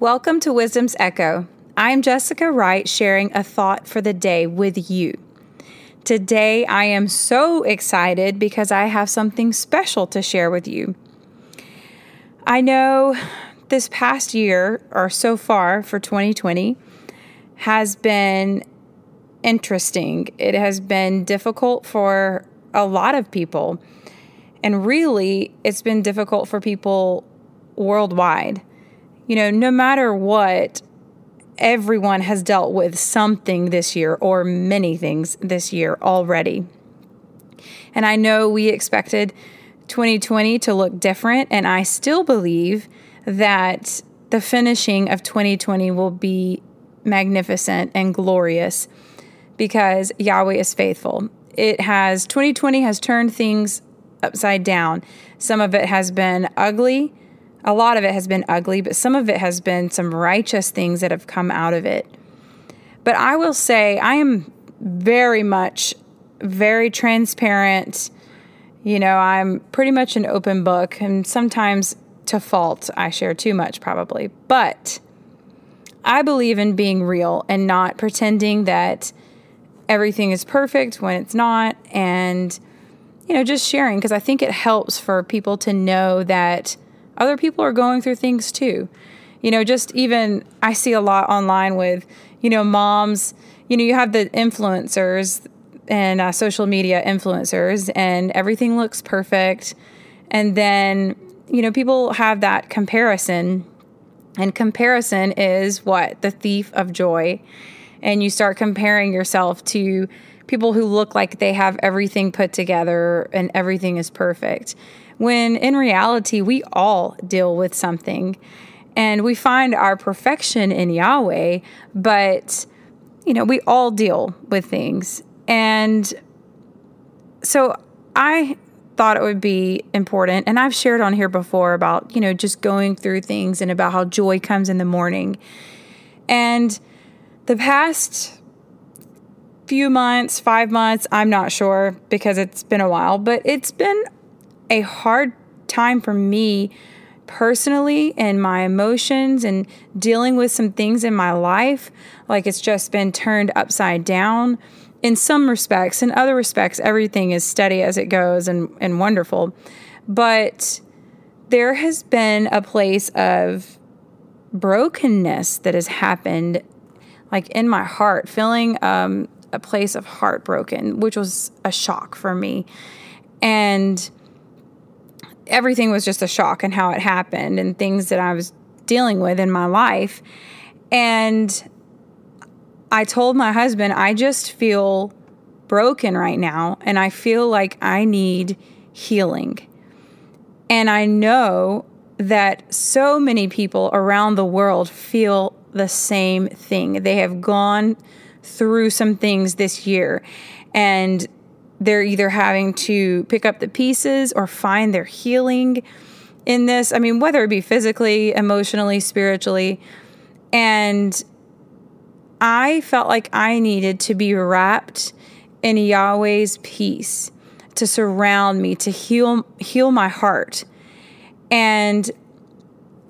Welcome to Wisdom's Echo. I'm Jessica Wright sharing a thought for the day with you. Today, I am so excited because I have something special to share with you. I know this past year, or so far for 2020, has been interesting. It has been difficult for a lot of people. And really, it's been difficult for people worldwide you know, no matter what, everyone has dealt with something this year or many things this year already. And I know we expected 2020 to look different, and I still believe that the finishing of 2020 will be magnificent and glorious because Yahweh is faithful. It has 2020 has turned things upside down. Some of it has been ugly, a lot of it has been ugly, but some of it has been some righteous things that have come out of it. But I will say, I am very much very transparent. You know, I'm pretty much an open book, and sometimes to fault, I share too much probably. But I believe in being real and not pretending that everything is perfect when it's not. And, you know, just sharing because I think it helps for people to know that other people are going through things too. You know, just even I see a lot online with, you know, moms, you know, you have the influencers and uh, social media influencers, and everything looks perfect. And then, you know, people have that comparison. And comparison is what? The thief of joy. And you start comparing yourself to people who look like they have everything put together and everything is perfect when in reality, we all deal with something and we find our perfection in Yahweh, but you know, we all deal with things. And so I thought it would be important and I've shared on here before about, you know, just going through things and about how joy comes in the morning. And the past few months, 5 months, I'm not sure because it's been a while, but it's been a hard time for me personally and my emotions and dealing with some things in my life. Like it's just been turned upside down in some respects. In other respects, everything is steady as it goes and, and wonderful. But there has been a place of brokenness that has happened, like in my heart, feeling um, a place of heartbroken, which was a shock for me. And everything was just a shock and how it happened and things that I was dealing with in my life. And I told my husband, I just feel broken right now and I feel like I need healing. And I know that so many people around the world feel the same thing. They have gone through some things this year and they're either having to pick up the pieces or find their healing in this. I mean, whether it be physically, emotionally, spiritually. And I felt like I needed to be wrapped in Yahweh's peace to surround me, to heal heal my heart. And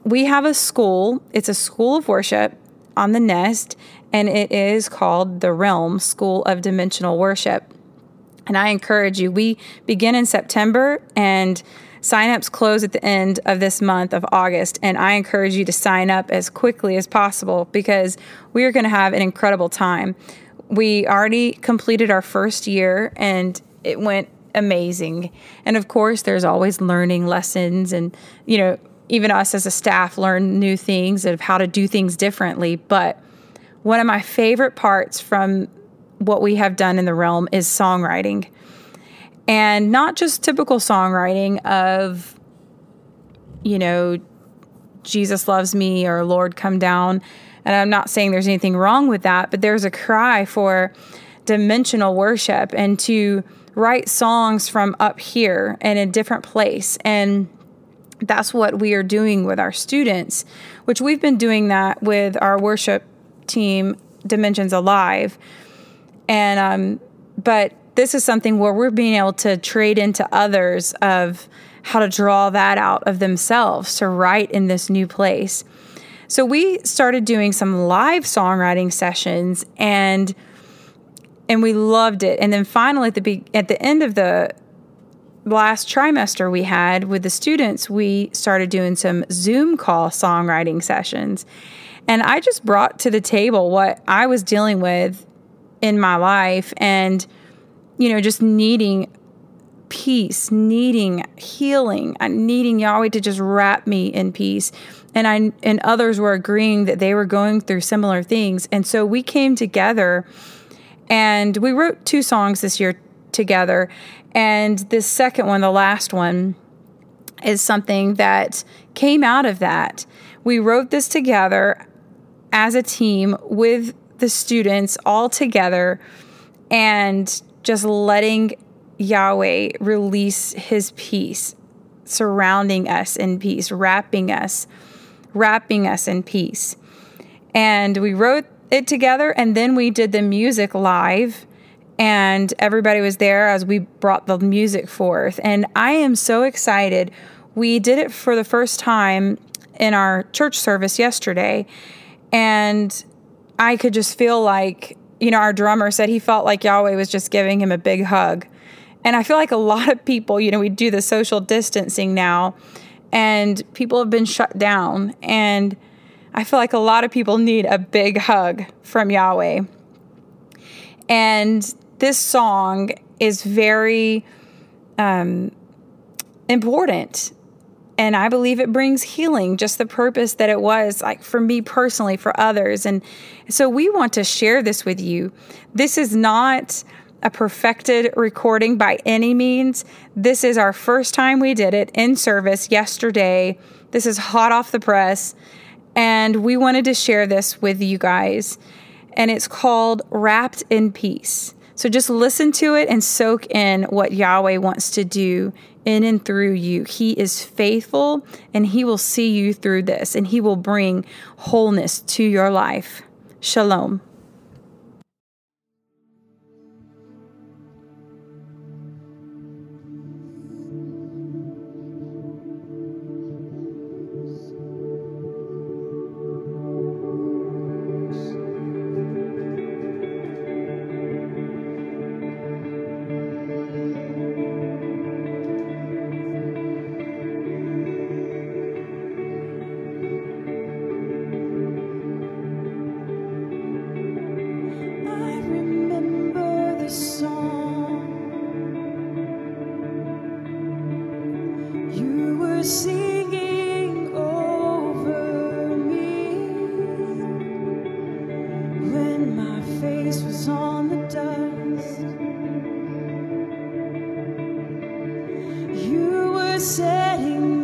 we have a school, it's a school of worship on the nest, and it is called the Realm School of Dimensional Worship. And I encourage you, we begin in September and signups close at the end of this month of August. And I encourage you to sign up as quickly as possible because we are going to have an incredible time. We already completed our first year and it went amazing. And of course, there's always learning lessons and, you know, even us as a staff learn new things of how to do things differently. But one of my favorite parts from what we have done in the realm is songwriting. And not just typical songwriting of, you know, Jesus loves me or Lord come down. And I'm not saying there's anything wrong with that, but there's a cry for dimensional worship and to write songs from up here in a different place. And that's what we are doing with our students, which we've been doing that with our worship team, Dimensions Alive and um, but this is something where we're being able to trade into others of how to draw that out of themselves to write in this new place. So we started doing some live songwriting sessions and and we loved it. And then finally at the be- at the end of the last trimester we had with the students, we started doing some Zoom call songwriting sessions. And I just brought to the table what I was dealing with in my life and you know, just needing peace, needing healing, uh, needing Yahweh to just wrap me in peace. And I and others were agreeing that they were going through similar things. And so we came together and we wrote two songs this year together. And this second one, the last one, is something that came out of that. We wrote this together as a team with the students all together and just letting Yahweh release his peace, surrounding us in peace, wrapping us, wrapping us in peace. And we wrote it together and then we did the music live and everybody was there as we brought the music forth. And I am so excited. We did it for the first time in our church service yesterday and I could just feel like, you know, our drummer said he felt like Yahweh was just giving him a big hug. And I feel like a lot of people, you know, we do the social distancing now, and people have been shut down. And I feel like a lot of people need a big hug from Yahweh. And this song is very um, important. And I believe it brings healing, just the purpose that it was, like for me personally, for others. And so we want to share this with you. This is not a perfected recording by any means. This is our first time we did it in service yesterday. This is hot off the press, and we wanted to share this with you guys. And it's called Wrapped in Peace. So just listen to it and soak in what Yahweh wants to do in and through you. He is faithful and He will see you through this and He will bring wholeness to your life. Shalom. setting